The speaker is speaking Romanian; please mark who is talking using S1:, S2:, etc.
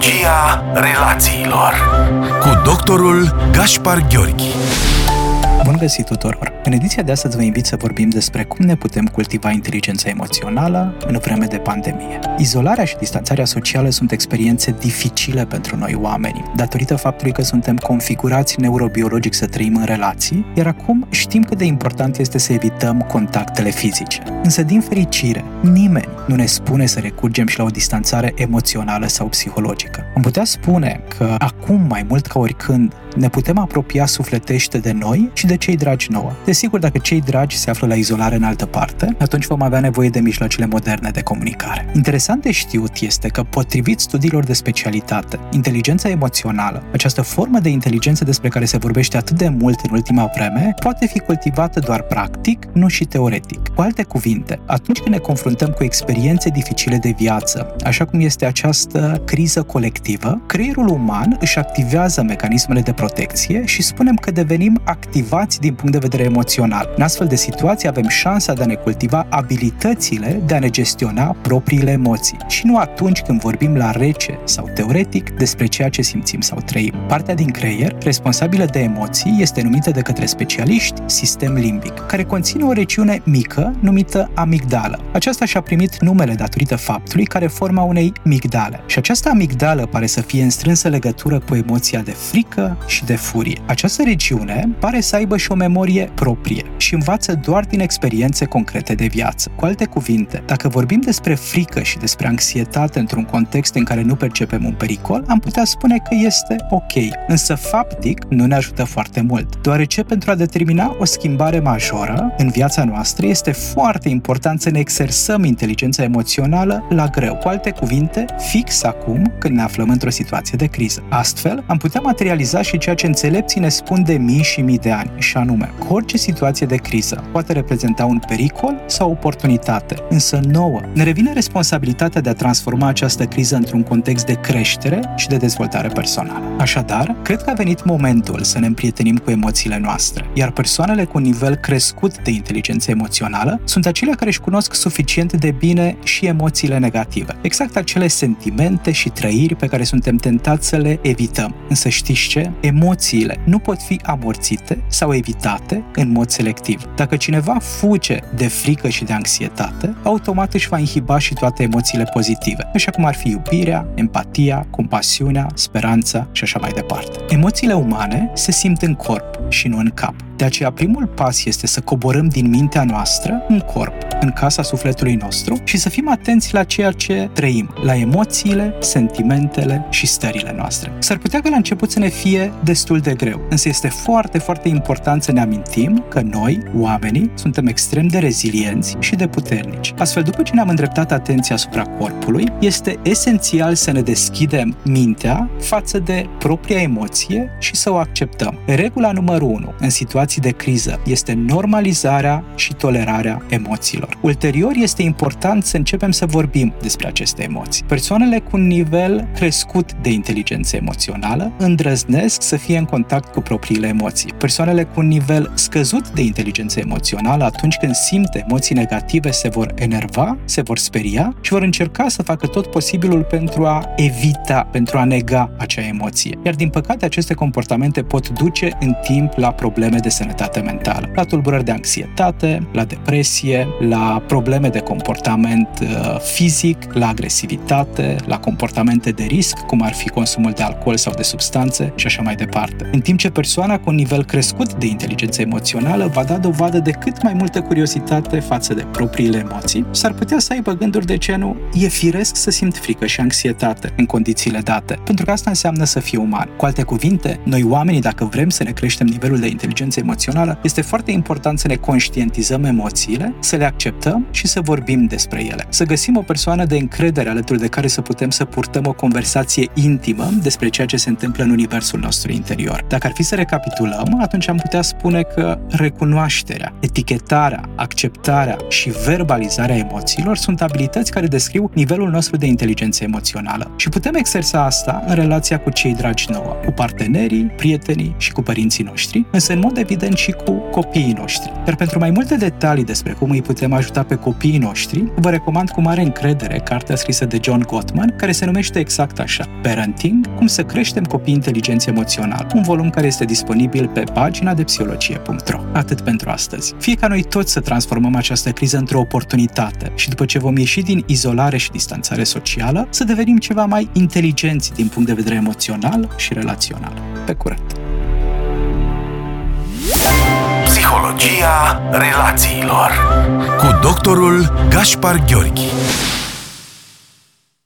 S1: Psihologia relațiilor cu doctorul Gaspar Gheorghi.
S2: Bun găsit tuturor! În ediția de astăzi vă invit să vorbim despre cum ne putem cultiva inteligența emoțională în vreme de pandemie. Izolarea și distanțarea socială sunt experiențe dificile pentru noi oameni, datorită faptului că suntem configurați neurobiologic să trăim în relații, iar acum știm cât de important este să evităm contactele fizice. Însă, din fericire, nimeni nu ne spune să recurgem și la o distanțare emoțională sau psihologică. Am putea spune că acum, mai mult ca oricând, ne putem apropia sufletește de noi și de cei dragi nouă. Desigur, dacă cei dragi se află la izolare în altă parte, atunci vom avea nevoie de mijloacele moderne de comunicare. Interesant de știut este că, potrivit studiilor de specialitate, inteligența emoțională, această formă de inteligență despre care se vorbește atât de mult în ultima vreme, poate fi cultivată doar practic, nu și teoretic. Cu alte cuvinte, atunci când ne confruntăm cu experiențe dificile de viață, așa cum este această criză colectivă, creierul uman își activează mecanismele de protecție și spunem că devenim activați din punct de vedere emoțional. În astfel de situații avem șansa de a ne cultiva abilitățile de a ne gestiona propriile emoții și nu atunci când vorbim la rece sau teoretic despre ceea ce simțim sau trăim. Partea din creier, responsabilă de emoții, este numită de către specialiști sistem limbic, care conține o regiune mică numită amigdală. Aceasta și-a primit numele datorită faptului care forma unei migdale. Și această amigdală pare să fie în strânsă legătură cu emoția de frică și de furie. Această regiune pare să aibă și o memorie proprie și învață doar din experiențe concrete de viață. Cu alte cuvinte, dacă vorbim despre frică și despre anxietate într-un context în care nu percepem un pericol, am putea spune că este ok, însă faptic nu ne ajută foarte mult, deoarece pentru a determina o schimbare majoră în viața noastră este foarte important să ne exersăm inteligența emoțională la greu. Cu alte cuvinte, fix acum când ne aflăm într-o situație de criză. Astfel, am putea materializa și ceea ce înțelepții ne spun de mii și mii de ani, și anume că orice situație de criză poate reprezenta un pericol sau o oportunitate, însă nouă ne revine responsabilitatea de a transforma această criză într-un context de creștere și de dezvoltare personală. Așadar, cred că a venit momentul să ne împrietenim cu emoțiile noastre, iar persoanele cu un nivel crescut de inteligență emoțională sunt acelea care își cunosc suficient de bine și emoțiile negative, exact acele sentimente și trăiri pe care suntem tentați să le evităm. Însă știți ce? Emoțiile nu pot fi amorțite sau evitate în mod selectiv. Dacă cineva fuge de frică și de anxietate, automat își va inhiba și toate emoțiile pozitive, așa cum ar fi iubirea, empatia, compasiunea, speranța și așa mai departe. Emoțiile umane se simt în corp și nu în cap. De aceea, primul pas este să coborâm din mintea noastră în corp, în casa sufletului nostru și să fim atenți la ceea ce trăim, la emoțiile, sentimentele și stările noastre. S-ar putea că la început să ne fie destul de greu, însă este foarte, foarte important să ne amintim că noi, oamenii, suntem extrem de rezilienți și de puternici. Astfel, după ce ne-am îndreptat atenția asupra corpului, este esențial să ne deschidem mintea față de propria emoție și să o acceptăm. Regula numărul 1 în situații de criză este normalizarea și tolerarea emoțiilor. Ulterior, este important să începem să vorbim despre aceste emoții. Persoanele cu un nivel crescut de inteligență emoțională îndrăznesc să fie în contact cu propriile emoții. Persoanele cu un nivel scăzut de inteligență emoțională, atunci când simt emoții negative, se vor enerva, se vor speria și vor încerca să facă tot posibilul pentru a evita, pentru a nega acea emoție. Iar din păcate, aceste comportamente pot duce în timp la probleme de sănătate mentală, la tulburări de anxietate, la depresie, la probleme de comportament uh, fizic, la agresivitate, la comportamente de risc, cum ar fi consumul de alcool sau de substanțe și așa mai departe. În timp ce persoana cu un nivel crescut de inteligență emoțională va da dovadă de cât mai multă curiozitate față de propriile emoții, s-ar putea să aibă gânduri de genul e firesc să simt frică și anxietate în condițiile date, pentru că asta înseamnă să fii uman. Cu alte cuvinte, noi oamenii, dacă vrem să ne creștem nivelul de inteligență emoțională, este foarte important să ne conștientizăm emoțiile, să le acceptăm și să vorbim despre ele. Să găsim o persoană de încredere alături de care să putem să purtăm o conversație intimă despre ceea ce se întâmplă în universul nostru interior. Dacă ar fi să recapitulăm, atunci am putea spune că recunoașterea, etichetarea, acceptarea și verbalizarea emoțiilor sunt abilități care descriu nivelul nostru de inteligență emoțională. Și putem exersa asta în relația cu cei dragi nouă, cu partenerii, prietenii și cu părinții noștri, însă în mod evident evident și cu copiii noștri. Iar pentru mai multe detalii despre cum îi putem ajuta pe copiii noștri, vă recomand cu mare încredere cartea scrisă de John Gottman, care se numește exact așa, Parenting, cum să creștem copii inteligenți emoțional, un volum care este disponibil pe pagina de psihologie.ro. Atât pentru astăzi. Fie ca noi toți să transformăm această criză într-o oportunitate și după ce vom ieși din izolare și distanțare socială, să devenim ceva mai inteligenți din punct de vedere emoțional și relațional. Pe curând!
S1: Psihologia relațiilor. Cu doctorul Gaspar Gheorghi